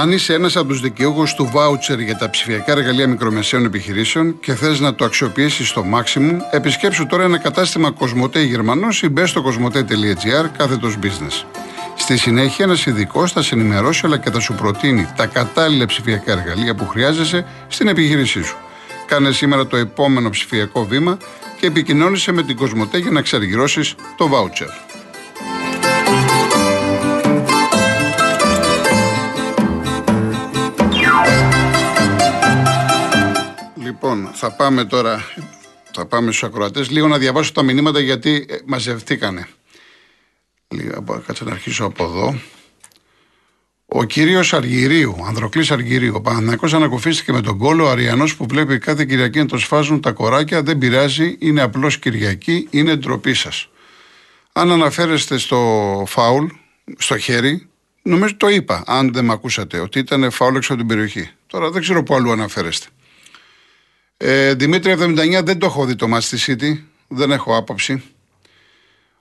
Αν είσαι ένας από τους δικαιούχους του voucher για τα ψηφιακά εργαλεία μικρομεσαίων επιχειρήσεων και θες να το αξιοποιήσεις στο maximum, επισκέψου τώρα ένα κατάστημα Κοσμοτέ Γερμανός ή μπες στο κοσμοτέ.gr κάθετος business. Στη συνέχεια, ένας ειδικός θα σε ενημερώσει αλλά και θα σου προτείνει τα κατάλληλα ψηφιακά εργαλεία που χρειάζεσαι στην επιχείρησή σου. Κάνε σήμερα το επόμενο ψηφιακό βήμα και επικοινώνησε με την Κοσμοτέ για να εξαργυρώσει το voucher. Λοιπόν, θα πάμε τώρα, θα πάμε στους ακροατές, λίγο να διαβάσω τα μηνύματα γιατί ε, μαζευτήκανε. Λίγο, κάτσε να αρχίσω από εδώ. Ο κύριος Αργυρίου, Ανδροκλής Αργυρίου, ο Παναθυνακό ανακουφίστηκε με τον κόλλο. Ο Αριανός που βλέπει κάθε Κυριακή να το σφάζουν τα κοράκια δεν πειράζει, είναι απλώ Κυριακή, είναι ντροπή σας. Αν αναφέρεστε στο φάουλ, στο χέρι, νομίζω το είπα, αν δεν με ακούσατε, ότι ήταν φάουλ έξω από την περιοχή. Τώρα δεν ξέρω πού αλλού αναφέρεστε. Ε, Δημήτρη 79 δεν το έχω δει το Μάστι City. Δεν έχω άποψη.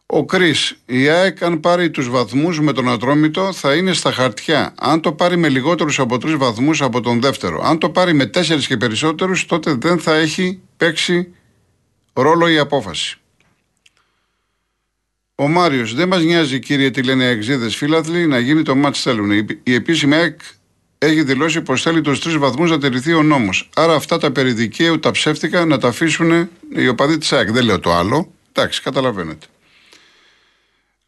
Ο Κρι, η ΑΕΚ, αν πάρει τους βαθμούς με τον Ατρόμητο, θα είναι στα χαρτιά. Αν το πάρει με λιγότερους από τρεις βαθμούς από τον δεύτερο. Αν το πάρει με τέσσερις και περισσότερους, τότε δεν θα έχει παίξει ρόλο η απόφαση. Ο Μάριος, δεν μας νοιάζει κύριε τι λένε οι εξήδε φίλαθλοι, να γίνει το μάτ θέλουν. Η επίσημη ΑΕΚ έχει δηλώσει πως θέλει τους τρεις βαθμούς να τηρηθεί ο νόμος. Άρα αυτά τα περί δικαίου, τα ψεύτικα να τα αφήσουν οι οπαδοί της ΑΕΚ. Δεν λέω το άλλο. Εντάξει, καταλαβαίνετε.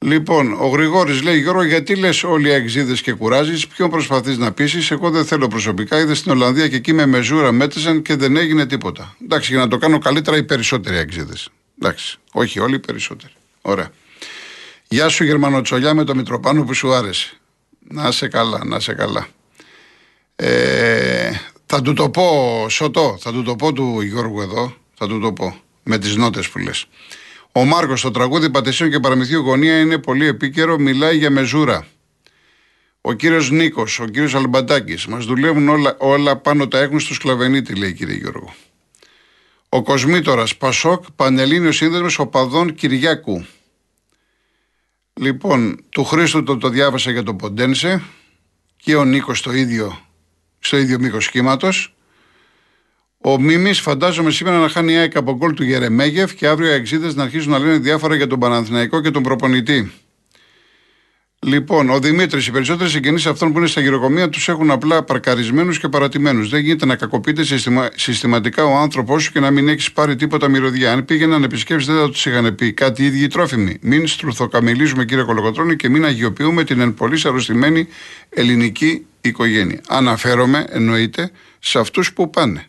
Λοιπόν, ο Γρηγόρης λέει: Γιώργο, γιατί λες όλοι οι αεξίδες και κουράζεις, ποιον προσπαθείς να πείσει; Εγώ δεν θέλω προσωπικά. Είδες στην Ολλανδία και εκεί με μεζούρα μέτρησαν και δεν έγινε τίποτα. Εντάξει, για να το κάνω καλύτερα, οι περισσότεροι αεξίδες. Εντάξει, όχι όλοι οι περισσότεροι. Ωραία. Γεια σου Γερμανοτσολιά με το Μητροπάνο που σου άρεσε. Να σε καλά, να σε καλά. Ε, θα του το πω, Σωτό, θα του το πω του Γιώργου εδώ, θα του το πω, με τις νότες που λες. Ο Μάρκος, το τραγούδι Πατεσίων και Παραμυθίου Γωνία είναι πολύ επίκαιρο, μιλάει για μεζούρα. Ο κύριος Νίκος, ο κύριος Αλμπαντάκης, μας δουλεύουν όλα, όλα πάνω τα έχουν στο σκλαβενίτη, λέει κύριε Γιώργο. Ο Κοσμήτορας, Πασόκ, Πανελλήνιος Σύνδεσμος Οπαδών Κυριάκου. Λοιπόν, του Χρήστου το, το διάβασα για το Ποντένσε και ο Νίκος το ίδιο στο ίδιο μήκος κύματο. Ο Μίμης φαντάζομαι σήμερα να χάνει η ΑΕΚ από γκολ του Γερεμέγεφ και αύριο οι Αξίδε να αρχίσουν να λένε διάφορα για τον Παναθηναϊκό και τον προπονητή. Λοιπόν, ο Δημήτρης, οι περισσότεροι συγγενείς αυτών που είναι στα γυροκομεία τους έχουν απλά παρκαρισμένους και παρατημένους. Δεν γίνεται να κακοποιείται συστημα... συστηματικά ο άνθρωπός σου και να μην έχεις πάρει τίποτα μυρωδιά. Αν πήγαιναν επισκέψεις, δεν θα τους είχαν πει κάτι οι ίδιοι τρόφιμοι. Μην στρουθοκαμιλίζουμε, κύριε Κολοκοτρόνη, και μην αγιοποιούμε την εν πολύ αρρωστημένη ελληνική οικογένεια. Αναφέρομαι, εννοείται, σε αυτούς που πάνε.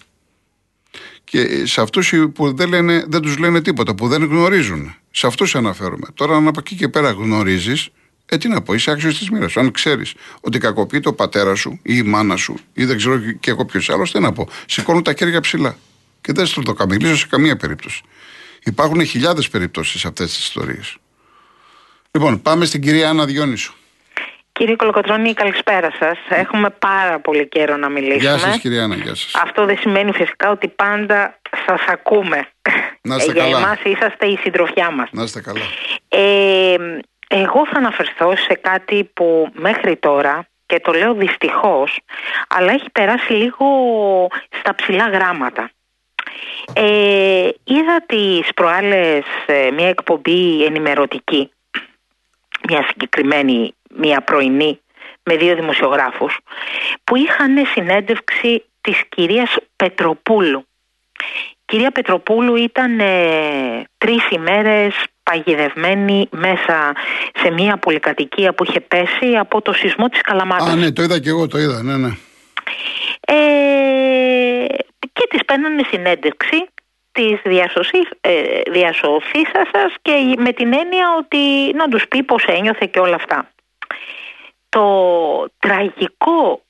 Και σε αυτούς που δεν, λένε, δεν τους λένε τίποτα, που δεν γνωρίζουν. Σε αυτούς αναφέρομαι. Τώρα, αν από εκεί και πέρα γνωρίζεις, ε, τι να πω, είσαι άξιος της μοίρας σου. Αν ξέρεις ότι κακοποιεί το πατέρα σου ή η μάνα σου ή δεν ξέρω και εγώ ποιος άλλος, τι να πω. Σηκώνουν τα χέρια ψηλά. Και δεν στο το καμιλίζω σε καμία περίπτωση. Υπάρχουν χιλιάδες περιπτώσεις σε αυτές τις ιστορίες. Λοιπόν, πάμε στην κυρία Άννα Διόνυσου. Κύριε Κολοκοτρώνη, καλησπέρα σας. Έχουμε πάρα πολύ καιρό να μιλήσουμε. Γεια σας, κυρία Άννα, γεια σας. Αυτό δεν σημαίνει φυσικά ότι πάντα σας ακούμε. Να είστε Για καλά. εμάς είσαστε η συντροφιά μας. Να είστε καλά. Ε, εγώ θα αναφερθώ σε κάτι που μέχρι τώρα και το λέω δυστυχώς αλλά έχει περάσει λίγο στα ψηλά γράμματα. Ε, είδα τις προάλλες ε, μια εκπομπή ενημερωτική μια συγκεκριμένη, μια πρωινή με δύο δημοσιογράφους που είχαν συνέντευξη της κυρίας Πετροπούλου. Κυρία Πετροπούλου ήταν ε, τρεις ημέρες παγιδευμένη μέσα σε μια πολυκατοικία που είχε πέσει από το σεισμό της Καλαμάτας. Α, ναι, το είδα και εγώ, το είδα, ναι, ναι. Ε, και της παίρνανε συνέντευξη της διασωσή, ε, διασωθήσασας και με την έννοια ότι να τους πει πώς ένιωθε και όλα αυτά. Το τραγικό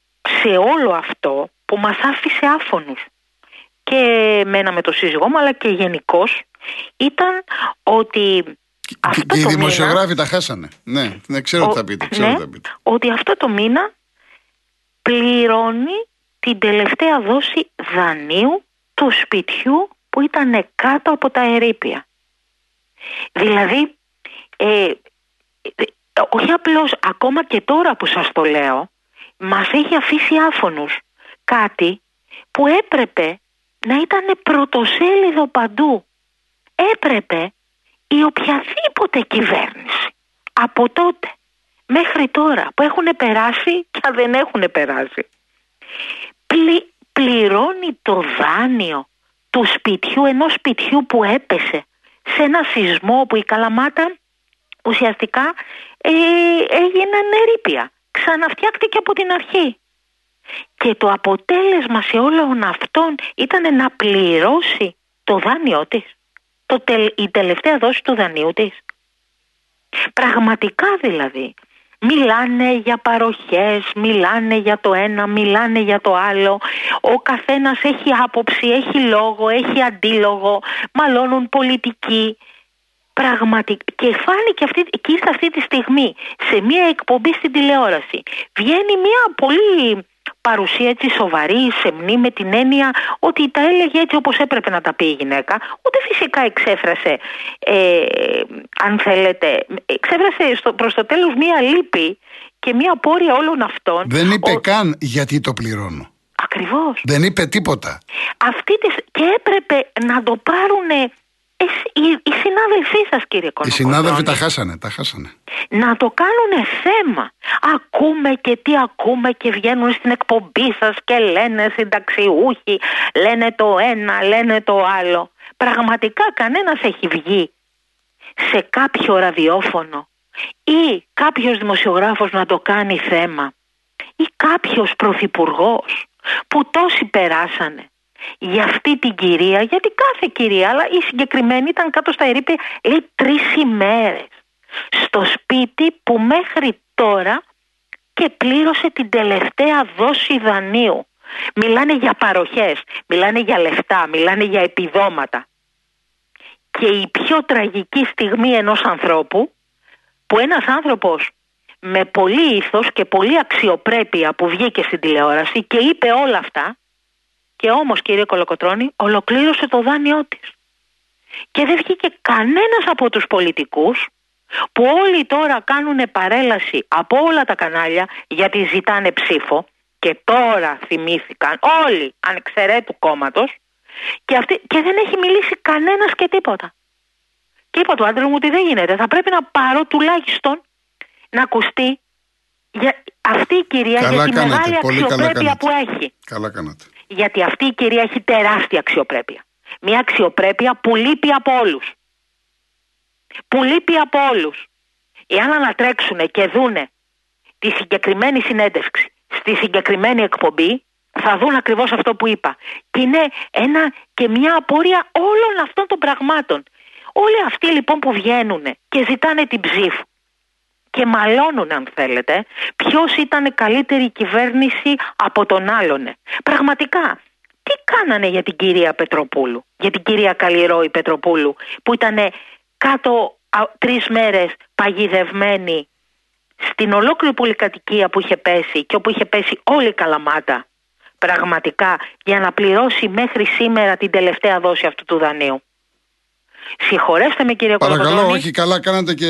σε όλο αυτό που μας άφησε άφωνους και μένα με το σύζυγό μου αλλά και γενικώς ήταν ότι αυτό και οι το δημοσιογράφοι μήνα, τα χάσανε. Ναι, ναι ξέρω τι θα πείτε. Ξέρω ναι, τι θα πείτε. ότι αυτό το μήνα πληρώνει την τελευταία δόση δανείου του σπιτιού που ήταν κάτω από τα ερήπια. Δηλαδή, ε, ε, όχι απλώς ακόμα και τώρα που σας το λέω, μας έχει αφήσει άφωνους κάτι που έπρεπε να ήταν πρωτοσέλιδο παντού. Έπρεπε η οποιαδήποτε κυβέρνηση από τότε μέχρι τώρα που έχουν περάσει και δεν έχουν περάσει πληρώνει το δάνειο του σπιτιού, ενός σπιτιού που έπεσε σε ένα σεισμό που η Καλαμάτα ουσιαστικά ε, έγινε ερήπια. Ξαναφτιάχτηκε από την αρχή. Και το αποτέλεσμα σε όλων αυτών ήταν να πληρώσει το δάνειό της. Το, η τελευταία δόση του δανείου της. Πραγματικά δηλαδή. Μιλάνε για παροχές, μιλάνε για το ένα, μιλάνε για το άλλο. Ο καθένας έχει άποψη, έχει λόγο, έχει αντίλογο, μαλώνουν πολιτικοί. Πραγματικά. Και φάνηκε αυτή, εκεί αυτή τη στιγμή σε μια εκπομπή στην τηλεόραση. Βγαίνει μια πολύ παρουσία έτσι σοβαρή, σεμνή με την έννοια ότι τα έλεγε έτσι όπως έπρεπε να τα πει η γυναίκα. Ούτε φυσικά εξέφρασε ε, αν θέλετε εξέφρασε στο, προς το τέλος μία λύπη και μία πόρια όλων αυτών. Δεν είπε καν γιατί το πληρώνω. Ακριβώς. Δεν είπε τίποτα. Αυτή Και έπρεπε να το πάρουν οι, οι συνάδελφοί σας, κύριε Κονοκοντώνη. Οι συνάδελφοι τα χάσανε, τα χάσανε. Να το κάνουν θέμα. Ακούμε και τι ακούμε και βγαίνουν στην εκπομπή σας και λένε συνταξιούχοι, λένε το ένα, λένε το άλλο. Πραγματικά κανένας έχει βγει σε κάποιο ραδιόφωνο ή κάποιος δημοσιογράφος να το κάνει θέμα ή κάποιος πρωθυπουργός που τόσοι περάσανε για αυτή την κυρία, γιατί κάθε κυρία, αλλά η συγκεκριμένη ήταν κάτω στα ερήπια, λέει τρεις ημέρες. Στο σπίτι που μέχρι τώρα και πλήρωσε την τελευταία δόση δανείου. Μιλάνε για παροχές, μιλάνε για λεφτά, μιλάνε για επιδόματα. Και η πιο τραγική στιγμή ενός ανθρώπου, που ένας άνθρωπος με πολύ ήθος και πολύ αξιοπρέπεια που βγήκε στην τηλεόραση και είπε όλα αυτά, και όμως κύριε Κολοκοτρώνη ολοκλήρωσε το δάνειό της. Και δεν βγήκε κανένας από τους πολιτικούς που όλοι τώρα κάνουν παρέλαση από όλα τα κανάλια γιατί ζητάνε ψήφο και τώρα θυμήθηκαν όλοι ανεξαιρέτου κόμματος και, αυτή, και δεν έχει μιλήσει κανένας και τίποτα. Και είπα του άντρου μου ότι δεν γίνεται. Θα πρέπει να πάρω τουλάχιστον να ακουστεί για αυτή η κυρία για τη μεγάλη αξιοπρέπεια που έχει. Καλά κάνατε γιατί αυτή η κυρία έχει τεράστια αξιοπρέπεια. Μια αξιοπρέπεια που λείπει από όλους. Που λείπει από όλους. Εάν ανατρέξουν και δούνε τη συγκεκριμένη συνέντευξη στη συγκεκριμένη εκπομπή, θα δουν ακριβώς αυτό που είπα. Και είναι ένα και μια απορία όλων αυτών των πραγμάτων. Όλοι αυτοί λοιπόν που βγαίνουν και ζητάνε την ψήφο και μαλώνουν αν θέλετε ποιος ήταν καλύτερη κυβέρνηση από τον άλλον. Πραγματικά, τι κάνανε για την κυρία Πετροπούλου, για την κυρία Καλλιρόη Πετροπούλου που ήταν κάτω τρεις μέρες παγιδευμένη στην ολόκληρη πολυκατοικία που είχε πέσει και όπου είχε πέσει όλη η Καλαμάτα πραγματικά για να πληρώσει μέχρι σήμερα την τελευταία δόση αυτού του δανείου. Συγχωρέστε με κύριε Παρακαλώ, Παρακαλώ, όχι, καλά κάνατε και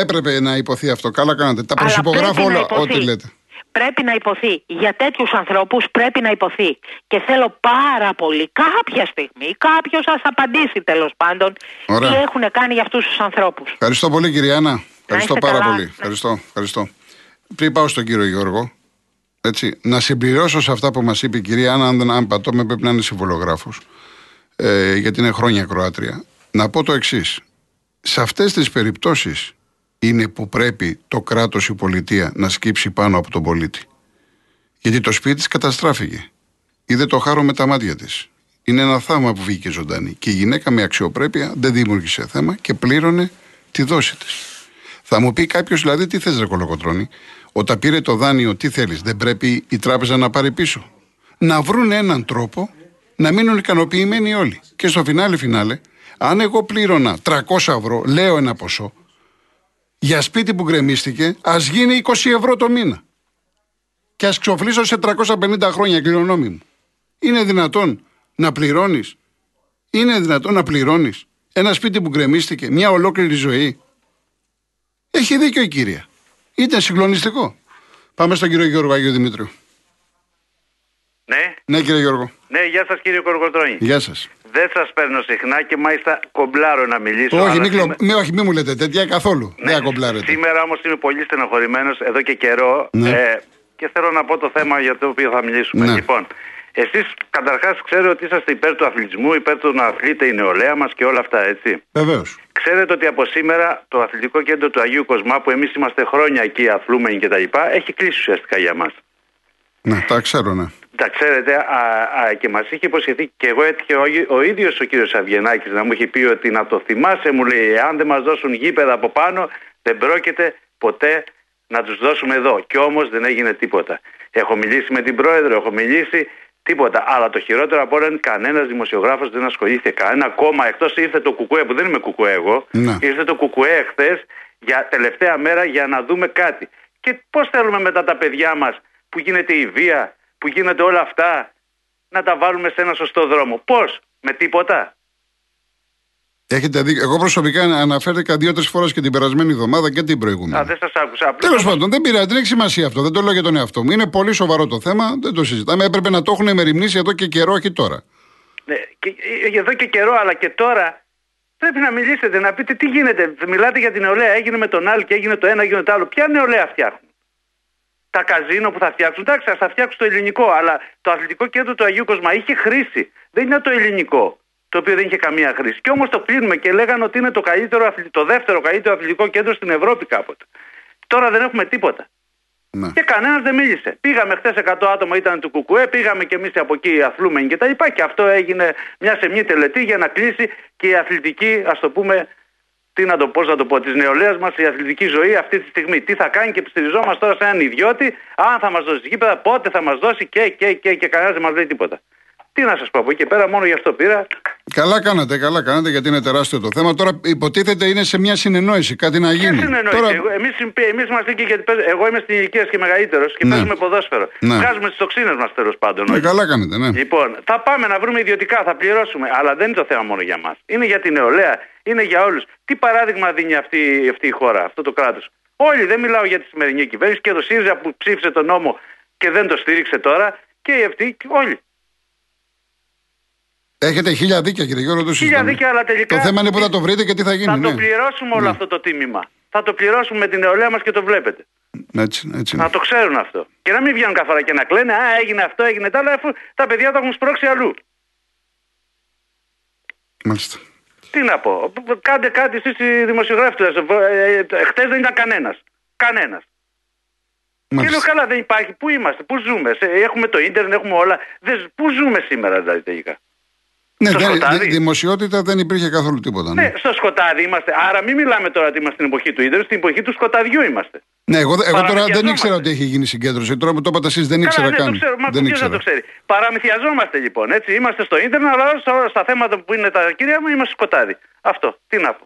έπρεπε να υποθεί αυτό. Καλά κάνατε. Τα προσυπογράφω όλα ό,τι λέτε. Πρέπει να υποθεί. Για τέτοιους ανθρώπους πρέπει να υποθεί. Και θέλω πάρα πολύ κάποια στιγμή κάποιος σας απαντήσει τέλος πάντων Ωραία. τι έχουν κάνει για αυτούς τους ανθρώπους. Ευχαριστώ πολύ, κυρία Άννα. Ευχαριστώ πάρα πολύ. Ευχαριστώ, ευχαριστώ. Πριν πάω στον κύριο Γιώργο, έτσι, να συμπληρώσω σε αυτά που μας είπε η κυρία Άννα, αν, αν πατώ, πρέπει να είναι συμβολογράφος. Ε, γιατί είναι χρόνια Κροάτρια να πω το εξής. Σε αυτές τις περιπτώσεις είναι που πρέπει το κράτος, η πολιτεία να σκύψει πάνω από τον πολίτη. Γιατί το σπίτι της καταστράφηκε. Είδε το χάρο με τα μάτια της. Είναι ένα θάμα που βγήκε ζωντανή. Και η γυναίκα με αξιοπρέπεια δεν δημιούργησε θέμα και πλήρωνε τη δόση της. Θα μου πει κάποιος δηλαδή τι θες, Ρε Κολοκοτρώνη, όταν πήρε το δάνειο, τι θέλεις, δεν πρέπει η τράπεζα να πάρει πίσω. Να βρουν έναν τρόπο να μείνουν ικανοποιημένοι όλοι. Και στο φινάλε φινάλε, αν εγώ πλήρωνα 300 ευρώ, λέω ένα ποσό, για σπίτι που γκρεμίστηκε, ας γίνει 20 ευρώ το μήνα. Και ας ξοφλήσω σε 350 χρόνια κληρονόμη μου. Είναι δυνατόν να πληρώνεις, είναι δυνατόν να πληρώνεις ένα σπίτι που γκρεμίστηκε μια ολόκληρη ζωή; Έχει δίκιο η κυρία. Ήταν συγκλονιστικό. Πάμε στον κύριο Γιώργο Αγίου Δημήτριου. Ναι, Ναι, κύριε Γιώργο. ναι, γεια σας κύριε Κορκοτρόνη. Γεια σας. Δεν σας παίρνω συχνά και μάλιστα κομπλάρω να μιλήσω. Όχι, αλλά μην, κλω... σήμε- μη, όχι, μη μου λέτε τέτοια καθόλου. Ναι, Δεν ακομπλάρετε. Σήμερα όμως είμαι πολύ στενοχωρημένος εδώ και καιρό Ναι. ε, και θέλω να πω το θέμα για το οποίο θα μιλήσουμε. Ναι. Λοιπόν, εσείς καταρχάς ξέρω ότι είσαστε υπέρ του αθλητισμού, υπέρ του να αθλείται η νεολαία μας και όλα αυτά, έτσι. Βεβαίως. Ξέρετε ότι από σήμερα το αθλητικό κέντρο του Αγίου Κοσμά, που εμείς είμαστε χρόνια εκεί αθλούμενοι κτλ., έχει κλείσει ουσιαστικά για μας. Ναι, τα ξέρω, ναι. Τα ξέρετε, α, α, και μας είχε υποσχεθεί και εγώ έτυχε ο, ο ίδιος ο κύριος Αβγενάκη να μου έχει πει ότι να το θυμάσαι, μου λέει, εάν δεν μας δώσουν γήπεδα από πάνω, δεν πρόκειται ποτέ να τους δώσουμε εδώ. Και όμως δεν έγινε τίποτα. Έχω μιλήσει με την πρόεδρο, έχω μιλήσει τίποτα. Αλλά το χειρότερο από όλα είναι κανένας δημοσιογράφος δεν ασχολήθηκε. Κανένα κόμμα εκτός ήρθε το κουκουέ, που δεν είμαι κουκουέ εγώ, Ναι. ήρθε το κουκουέ εχθέ για τελευταία μέρα για να δούμε κάτι. Και πώς θέλουμε μετά τα παιδιά μας που γίνεται η βία, που γίνονται όλα αυτά, να τα βάλουμε σε ένα σωστό δρόμο. Πώς, με τίποτα. Έχετε δίκιο. Εγώ προσωπικά αναφέρθηκα δύο-τρεις φορές και την περασμένη εβδομάδα και την προηγούμενη. Α, δεν σας άκουσα. Απλώς Τέλος όμως- πάντων, δεν πειράζει, δεν έχει σημασία αυτό. Δεν το λέω για τον εαυτό μου. Είναι πολύ σοβαρό το θέμα, δεν το συζητάμε. Έπρεπε να το έχουν μεριμνήσει εδώ και καιρό, όχι τώρα. Ναι, και, ε, εδώ και καιρό, αλλά και τώρα πρέπει να μιλήσετε, να πείτε τι γίνεται. Μιλάτε για την νεολαία, έγινε με τον άλλο και έγινε το ένα, έγινε το άλλο. Ποια νεολαία φτιάχνουν; Τα καζίνο που θα φτιάξουν, εντάξει, ας τα φτιάξουν το ελληνικό, αλλά το αθλητικό κέντρο του Αγίου Κοσμά είχε χρήση. Δεν είναι το ελληνικό, το οποίο δεν είχε καμία χρήση. Και όμως το κλείνουμε και λέγανε ότι είναι το, καλύτερο, αθλη- το δεύτερο καλύτερο αθλητικό κέντρο στην Ευρώπη κάποτε. Τώρα δεν έχουμε τίποτα. Ναι. Και κανένας δεν μίλησε. Πήγαμε χθες 100 άτομα ήταν του Κουκουέ, πήγαμε και εμείς από εκεί αθλούμενοι και τα λοιπά. Και αυτό έγινε μια σεμνή τελετή για να κλείσει και η αθλητική, ας το πούμε, τι να το πω, να το πω, της νεολαίας μας η αθλητική ζωή αυτή τη στιγμή. Τι θα κάνει και επιστηριζόμαστε τώρα σε έναν ιδιώτη, αν θα μας δώσει γήπεδα, πότε θα μας δώσει και, και, και, και κανένας δεν μας λέει τίποτα. Τι να σας πω από εκεί και πέρα, μόνο γι' αυτό πήρα. Καλά κάνατε, καλά κάνατε γιατί είναι τεράστιο το θέμα. Τώρα υποτίθεται είναι σε μια συνεννόηση, κάτι να Και γίνει. συνεννόηση. Τώρα, Εγώ- Εμείς, εμείς είμαστε εκεί γιατί παίζ- εγώ είμαι στην ηλικία και μεγαλύτερος και Ναι. παίζουμε ποδόσφαιρο. Ναι. Βγάζουμε τι τοξίνε μας τέλος πάντων. ναι, όχι; καλά κάνετε, ναι. Λοιπόν, θα πάμε να βρούμε ιδιωτικά, θα πληρώσουμε. Αλλά δεν είναι το θέμα μόνο για μας. Είναι για την νεολαία, είναι για όλους. Τι παράδειγμα δίνει αυτή, αυτή η χώρα, αυτό το κράτος; Όλοι, δεν μιλάω για τη σημερινή κυβέρνηση και το ΣΥΡΙΖΑ που ψήφισε τον νόμο και δεν το στήριξε τώρα και οι αυτοί, και όλοι. Έχετε χίλια δίκια, κύριε Γιώργο, το Χίλια συζητάμε. δίκαια, αλλά τελικά. Το θέμα είναι που θα το βρείτε και τι θα γίνει. Θα το ναι. πληρώσουμε όλο Ναι. αυτό το τίμημα. Θα το πληρώσουμε με την νεολαία μας και το βλέπετε. Έτσι, έτσι. είναι. Να το ξέρουν αυτό. Και να μην βγαίνουν κάθε φορά και να κλαίνε, Α, έγινε αυτό, έγινε τα άλλα, αφού τα παιδιά το έχουν σπρώξει αλλού. Μάλιστα. Τι να πω. Κάντε κάτι εσείς οι δημοσιογράφοι του. Χθε δεν ήταν κανένας. Κανένας. Και λέω Μάλιστα. καλά, δεν υπάρχει. Πού είμαστε, πού ζούμε; Σε- έχουμε το ίντερνετ, έχουμε όλα. Δεν, πού ζούμε σήμερα δηλαδή τελικά; Ναι, στο δεν- σκοτάδι. δη- δημοσιότητα δεν υπήρχε καθόλου τίποτα. Ναι, Ναι, στο σκοτάδι είμαστε. Άρα μην μιλάμε τώρα ότι είμαστε στην εποχή του ίντερνετ, στην εποχή του σκοταδιού είμαστε. ναι εγώ, εγώ τώρα δεν Παραμυθιαζόμαστε. ήξερα ότι έχει γίνει συγκέντρωση. Τώρα που το είπατε εσείς, δεν ήξερα Καλά, ναι, καν. το ξέρω. Μα δεν ποιος δεν το ξέρει. Παραμυθιαζόμαστε λοιπόν. Έτσι. Είμαστε στο ίντερνετ, αλλά στα- στα θέματα που είναι τα κυρία μου είμαστε σκοτάδι. Αυτό. Τι να πω.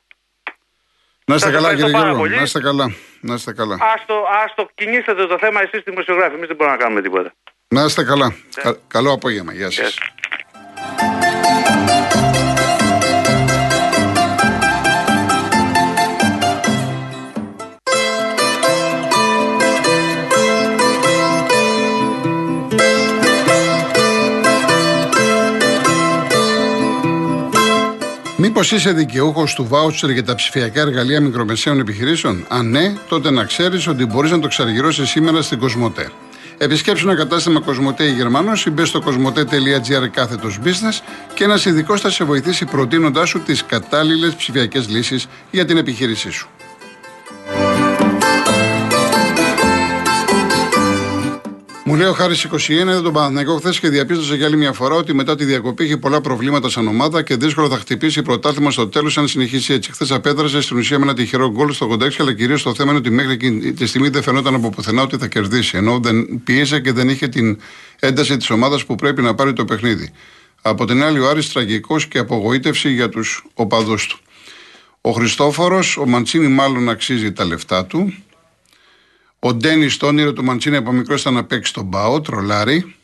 Να είστε Σας καλά, ευχαριστώ κύριε πάρα Γιώργο. πολύ. Να είστε καλά. Να είστε καλά. Άστο, άστο, κινήσετε το θέμα εσείς δημοσιογράφοι. Εμείς δεν μπορούμε να κάνουμε τίποτα. Να είστε καλά. Κα- καλό απόγευμα. Γεια σας. Μήπως είσαι δικαιούχος του βάουτσερ για τα ψηφιακά εργαλεία μικρομεσαίων επιχειρήσεων; Αν ναι, τότε να ξέρεις ότι μπορείς να το ξαργυρώσεις σήμερα στην Κοσμοτέ. Επισκέψου ένα κατάστημα Κοσμοτέ η Γερμανός ή μπες στο κοσμοτέ.gr κάθετος business και ένας ειδικός θα σε βοηθήσει προτείνοντάς σου τις κατάλληλες ψηφιακές λύσεις για την επιχείρησή σου. Μου λέει ο Χάρης 21 είδε τον Παναθηναϊκό χθες και διαπίστωσε για άλλη μια φορά ότι μετά τη διακοπή έχει πολλά προβλήματα σαν ομάδα και δύσκολο θα χτυπήσει πρωτάθλημα στο τέλος αν συνεχίσει έτσι. Χθες απέδρασε στην ουσία με ένα τυχερό γκολ στο 86, αλλά κυρίως το θέμα είναι ότι μέχρι εκείνη τη στιγμή δεν φαινόταν από πουθενά ότι θα κερδίσει. Ενώ δεν πίεσε και δεν είχε την ένταση της ομάδας που πρέπει να πάρει το παιχνίδι. Από την άλλη, ο Άρης τραγικός και απογοήτευση για τους οπαδούς του. Ο Χριστόφορος, ο Μαντσίνη μάλλον αξίζει τα λεφτά του. Ο Ντένις, το όνειρο του Μαντσίνη από μικρός ήταν να παίξει τον Μπάο, τρολάρι.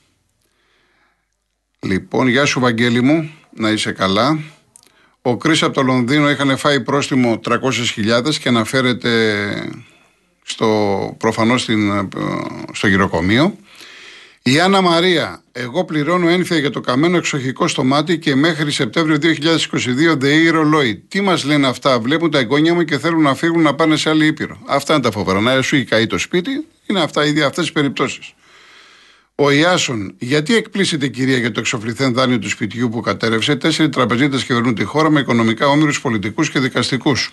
Λοιπόν, γεια σου Βαγγέλη μου, να είσαι καλά. Ο Κρις από το Λονδίνο είχαν φάει πρόστιμο 300.000 και αναφέρεται στο, προφανώς στην, ε, στο γυροκομείο. Η Άννα Μαρία, εγώ πληρώνω ένφια για το καμένο εξοχικό στο μάτι και μέχρι Σεπτέμβριο 2022 ΔΕΗ ρολόι. Τι μας λένε αυτά, βλέπουν τα εγγόνια μου και θέλουν να φύγουν να πάνε σε άλλη ήπειρο. Αυτά είναι τα φοβερά. Να σου έχει καεί το σπίτι, είναι αυτά ήδη αυτές τις περιπτώσεις. Ο Ιάσον, γιατί εκπλήσεται κυρία για το εξοφληθέν δάνειο του σπιτιού που κατέρευσε; Τέσσερι τραπεζίτες κυβερνούν τη χώρα με οικονομικά όμοιρους πολιτικούς και δικαστικούς.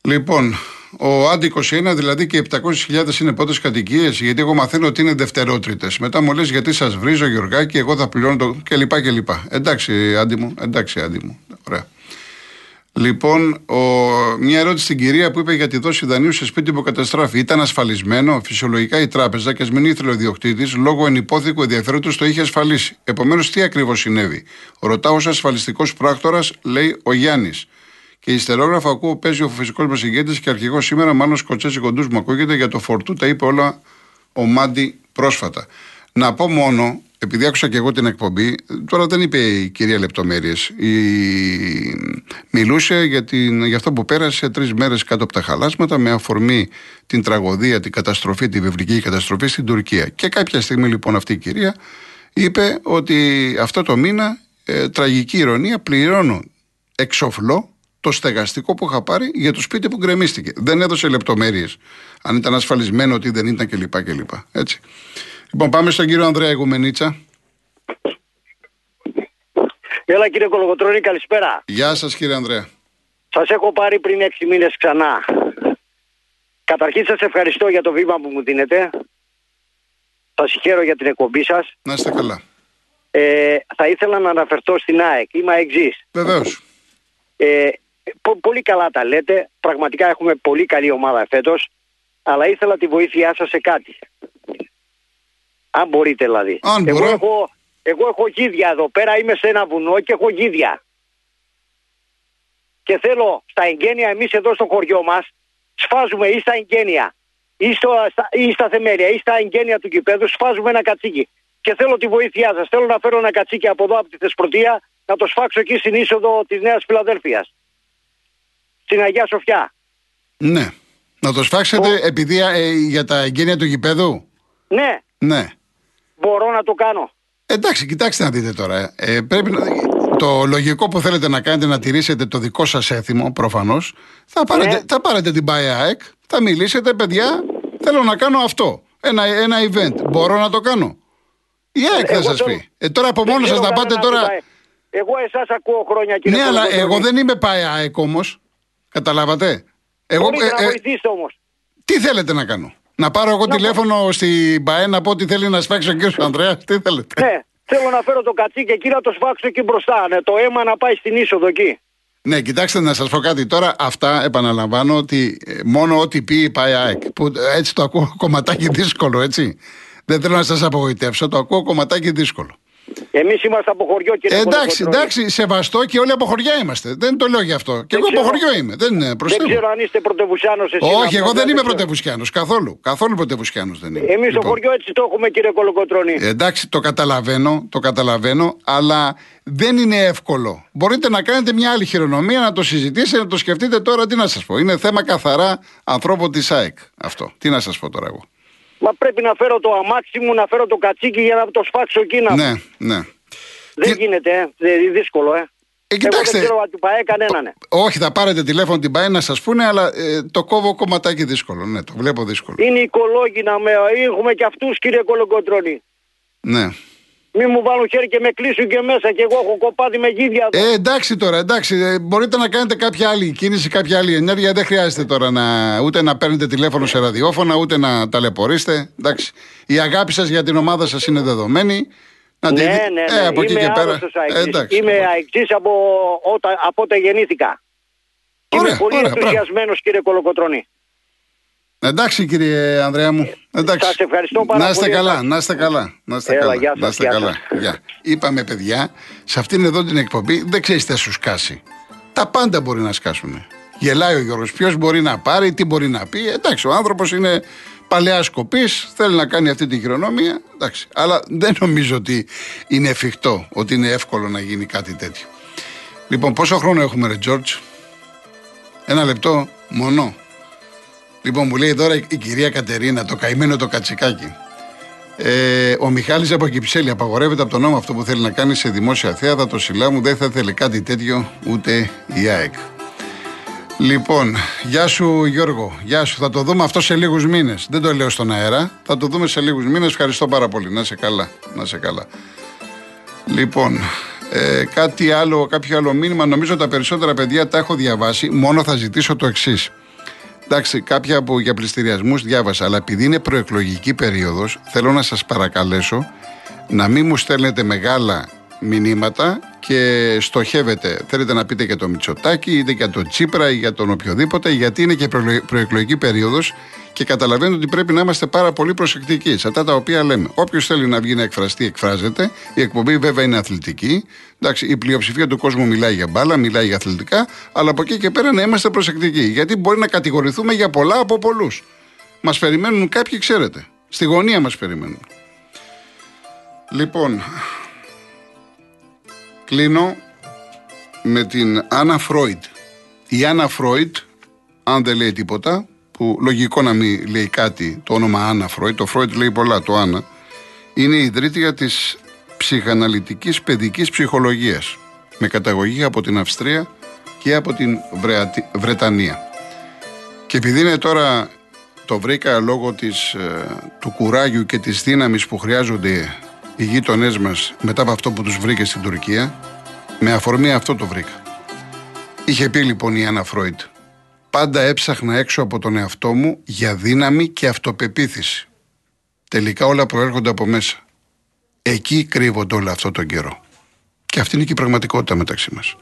Λοιπόν, ο Άντι 21, δηλαδή και οι 700.000 είναι πρώτε κατοικίες, γιατί εγώ μαθαίνω ότι είναι δευτερότριτε. Μετά μου λες γιατί σας βρίζω, Γιωργάκη, εγώ θα πληρώνω το. κλπ. κλπ. Εντάξει, Άντι μου, εντάξει, Άντι μου. Ωραία. Λοιπόν, ο, μια ερώτηση στην κυρία που είπε για τη δόση δανείου σε σπίτι που καταστράφει. Ήταν ασφαλισμένο. Φυσιολογικά η τράπεζα και ας μην ήθελε ο διοκτήτη, λόγω ενυπόθηκου ενδιαφέροντος το είχε ασφαλίσει. Επομένως, τι ακριβώς συνέβη; Ρωτάω ως ασφαλιστικός πράκτορας, λέει ο Γιάννης. Και υστερόγραφα ακούω παίζει ο φυσικός μας ηγέτης και αρχηγός σήμερα, μάλλον σκοτσέζι κοντούς μου ακούγεται για το φορτού. Τα είπε όλα ο Μάντι πρόσφατα. Να πω μόνο, επειδή άκουσα και εγώ την εκπομπή, τώρα δεν είπε η κυρία λεπτομέρειες. Η... Μιλούσε για, την... για αυτό που πέρασε τρεις μέρες κάτω από τα χαλάσματα με αφορμή την τραγωδία, την καταστροφή, τη βιβλική καταστροφή στην Τουρκία. Και κάποια στιγμή λοιπόν αυτή η κυρία είπε ότι αυτό το μήνα, ε, τραγική ηρωνία, πληρώνω εξοφλώ το στεγαστικό που είχα πάρει για το σπίτι που γκρεμίστηκε. Δεν έδωσε λεπτομέρειες. Αν ήταν ασφαλισμένο, ότι δεν ήταν κλπ. κλπ. Έτσι. Λοιπόν, πάμε στον κύριο Ανδρέα Ιγουμενίτσα. Έλα κύριε Κολογοτρόνη, καλησπέρα. Γεια σας κύριε Ανδρέα. Σας έχω πάρει πριν 6 μήνες ξανά. Καταρχήν σας ευχαριστώ για το βήμα που μου δίνετε. Σας συγχαίρω για την εκπομπή σας. Να είστε καλά. Ε, θα ήθελα να αναφερθώ στην ΑΕΚ. Είμαι αεξή. Βεβαίως. Ε, πολύ καλά τα λέτε. Πραγματικά έχουμε πολύ καλή ομάδα φέτος. Αλλά ήθελα τη βοήθειά σας σε κάτι. Αν μπορείτε δηλαδή. Αν εγώ, μπορώ. έχω, εγώ έχω γίδια εδώ πέρα. Είμαι σε ένα βουνό και έχω γίδια. Και θέλω στα εγγένεια εμείς εδώ στο χωριό μας σφάζουμε ή στα εγγένεια ή, στο, στα, ή στα θεμέλια ή στα εγγένεια του κηπέδου σφάζουμε ένα κατσίκι. Και θέλω τη βοήθειά σας. Θέλω να φέρω ένα κατσίκι από εδώ από τη Θεσπρωτεία να το σφάξω εκεί στην είσοδο της Νέας Φιλαδέλφειας. Στην Αγία Σοφιά. Ναι. Να το σφάξετε επειδή ε, για τα εγγένεια του γηπέδου; Ναι, Ναι. μπορώ να το κάνω. Εντάξει, κοιτάξτε να δείτε τώρα. Ε, πρέπει να... Το λογικό που θέλετε να κάνετε να τηρήσετε το δικό σας έθιμο, προφανώς, θα, πάρετε, Ναι. θα πάρετε την ΠΑΕΑΕΚ, θα μιλήσετε, παιδιά, θέλω να κάνω αυτό. Ένα, ένα event. Μπορώ να το κάνω; Η ΑΕΚ θα Εγώ σας θέλω- πει. Ε, τώρα από Δεν μόνος σας ξέρω να πάτε κανέναν τώρα. αντιπάει. Εγώ εσάς ακούω χρόνια κύριε Ναι, αλλά Κολοκοτρώνη. εγώ δεν είμαι ΠΑΕΑΕΚ όμως. Καταλάβατε; Εγώ, Μπορείτε να ε, ε, βοηθήσετε όμως. τι θέλετε να κάνω; Να πάρω εγώ τηλέφωνο στην ΠΑΕ να πω ότι θέλει να σφάξει ο κύριο Ανδρέας. Τι θέλετε; Ναι, θέλω να φέρω το κατσίκι εκεί να το σφάξω εκεί μπροστά. Ναι, το αίμα να πάει στην είσοδο εκεί. Ναι, κοιτάξτε να σας πω κάτι τώρα. Αυτά επαναλαμβάνω ότι ε, μόνο ό,τι πει η ΠΑΕΑΕΚ. Που ε, έτσι το ακούω κομματάκι δύσκολο, έτσι. Δεν θέλω να σας απογοητεύσω, το ακούω κομματάκι δύσκολο. Εμείς είμαστε από χωριό κύριε Ε, εντάξει, Κολοκοτρώνη. εντάξει, σεβαστό και όλοι από χωριά είμαστε. Δεν το λέω γι' αυτό. Και εγώ από ξέρω. χωριό είμαι. Δεν είναι προς Δεν Θεού. ξέρω αν είστε πρωτευουσιάνος εσείς. Όχι, εγώ δεν είμαι ξέρω. πρωτευουσιάνος. Καθόλου. Καθόλου πρωτευουσιάνος δεν είμαι. Εμείς στο Λοιπόν. χωριό έτσι το έχουμε κύριε Κολοκοτρώνη. Ε, Εντάξει, το καταλαβαίνω, το καταλαβαίνω, αλλά δεν είναι εύκολο. Μπορείτε να κάνετε μια άλλη χειρονομία, να το συζητήσετε, να το σκεφτείτε τώρα. Τι να σας πω. Είναι θέμα καθαρά ανθρώπου της ΑΕΚ. Αυτό. Τι να σας πω τώρα εγώ. Μα πρέπει να φέρω το αμάξι μου, να φέρω το κατσίκι για να το σφάξω εκεί. Να... Ναι, ναι. Δεν Τι- γίνεται, ε. Δεν- είναι δύσκολο, ε. Ε, κοιτάξτε. Εγώ δεν ξέρω αν του ΠαΕ κανέναν. ε. Όχι, θα πάρετε τηλέφωνο την ΠΑΕ να σας πούνε, αλλά ε, το κόβω κομματάκι δύσκολο. Ναι, το βλέπω δύσκολο. Είναι οικολόγοι να με. Έχουμε και αυτούς κύριε Κολοκοτρώνη. Ναι. Μη μου βάλουν χέρι και με κλείσουν και μέσα και εγώ έχω κοπάδι με γίδια εδώ. Ε, εντάξει τώρα, εντάξει. ε, μπορείτε να κάνετε κάποια άλλη κίνηση, κάποια άλλη ενέργεια. Δεν χρειάζεται τώρα να, ούτε να παίρνετε τηλέφωνο σε ραδιόφωνα, ούτε να ταλαιπωρήσετε. Εντάξει. Η αγάπη σας για την ομάδα σας είναι δεδομένη. Να τη ναι, δει- ναι, ναι. Ε, από εκεί Είμαι και πέρα. άρρωστος Ε, αεξής. εντάξει. Είμαι αεξής από, όταν, από όταν γεννήθηκα. Ωραία, Είμαι πολύ ωραία, μπράβο. ενθουσιασμένος κύριε Κολοκοτρώνη. Εντάξει κύριε Ανδρέα μου. Εντάξει. Σας ευχαριστώ πάρα να είστε πολύ. καλά, να είστε καλά. Να είστε Έλα, καλά. γεια σας, να είστε γεια καλά. σας. Γεια. Είπαμε παιδιά, σε αυτήν εδώ την εκπομπή δεν ξέρεις τι θα σου σκάσει. Τα πάντα μπορεί να σκάσουν. Γελάει ο Γιώργος. Ποιος μπορεί να πάρει, τι μπορεί να πει. Εντάξει, ο άνθρωπος είναι παλαιά σκοπής, θέλει να κάνει αυτή τη χειρονομία. Εντάξει. Αλλά δεν νομίζω ότι είναι εφικτό, ότι είναι εύκολο να γίνει κάτι τέτοιο. Λοιπόν, πόσο χρόνο έχουμε, Ρε Τζόρτζ; Ένα λεπτό μόνο. Λοιπόν, μου λέει τώρα η κυρία Κατερίνα, το καημένο το κατσικάκι. Ε, ο Μιχάλης από Κυψέλη απαγορεύεται από τον νόμο αυτό που θέλει να κάνει σε δημόσια θέατα. Το σιλά μου δεν θα ήθελε κάτι τέτοιο ούτε η ΑΕΚ. Λοιπόν, γεια σου Γιώργο, γεια σου. Θα το δούμε αυτό σε λίγους μήνες. Δεν το λέω στον αέρα. Θα το δούμε σε λίγους μήνες. Ευχαριστώ πάρα πολύ. Να σε καλά. Να σε καλά. Λοιπόν, ε, κάτι άλλο, κάποιο άλλο μήνυμα. Νομίζω τα περισσότερα παιδιά τα έχω διαβάσει. Μόνο θα ζητήσω το εξής. Εντάξει, κάποια που για πληστηριασμούς διάβασα, αλλά επειδή είναι προεκλογική περίοδος, θέλω να σας παρακαλέσω να μην μου στέλνετε μεγάλα μηνύματα και στοχεύετε. Θέλετε να πείτε για το Μητσοτάκι, είτε για τον Τσίπρα ή για τον οποιοδήποτε, γιατί είναι και προεκλογική περίοδος και καταλαβαίνετε ότι πρέπει να είμαστε πάρα πολύ προσεκτικοί σε αυτά τα οποία λέμε. Όποιος θέλει να βγει να εκφραστεί, εκφράζεται. Η εκπομπή βέβαια είναι αθλητική. Εντάξει, η πλειοψηφία του κόσμου μιλάει για μπάλα, μιλάει για αθλητικά, αλλά από εκεί και πέρα να είμαστε προσεκτικοί. Γιατί μπορεί να κατηγορηθούμε για πολλά από πολλούς. Μας περιμένουν κάποιοι, ξέρετε. Στη γωνία μας περιμένουν. Λοιπόν, κλείνω με την Άννα Φρόιτ. Η Άννα Φρόιτ, αν δεν λέει τίποτα, που λογικό να μην λέει κάτι το όνομα Άννα Φρόιτ, το Φρόιτ λέει πολλά, το Άννα, είναι η ιδρύτρια της ψυχαναλυτικής παιδικής ψυχολογίας με καταγωγή από την Αυστρία και από την Βρετανία. Και επειδή είναι τώρα το βρήκα λόγω της, ε, του κουράγιου και της δύναμης που χρειάζονται οι γείτονές μας μετά από αυτό που τους βρήκε στην Τουρκία, με αφορμή αυτό το βρήκα. Είχε πει λοιπόν η Άννα Φρόιτ, πάντα έψαχνα έξω από τον εαυτό μου για δύναμη και αυτοπεποίθηση. Τελικά όλα προέρχονται από μέσα. Εκεί κρύβονται όλα αυτό τον καιρό. Και αυτή είναι και η πραγματικότητα μεταξύ μας.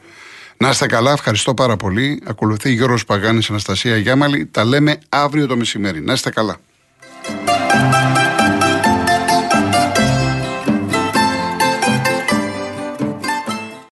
Να είστε καλά, ευχαριστώ πάρα πολύ. Ακολουθεί Γιώργος Παγάνης, Αναστασία Γιάμαλη. Τα λέμε αύριο το μεσημέρι. Να είστε καλά.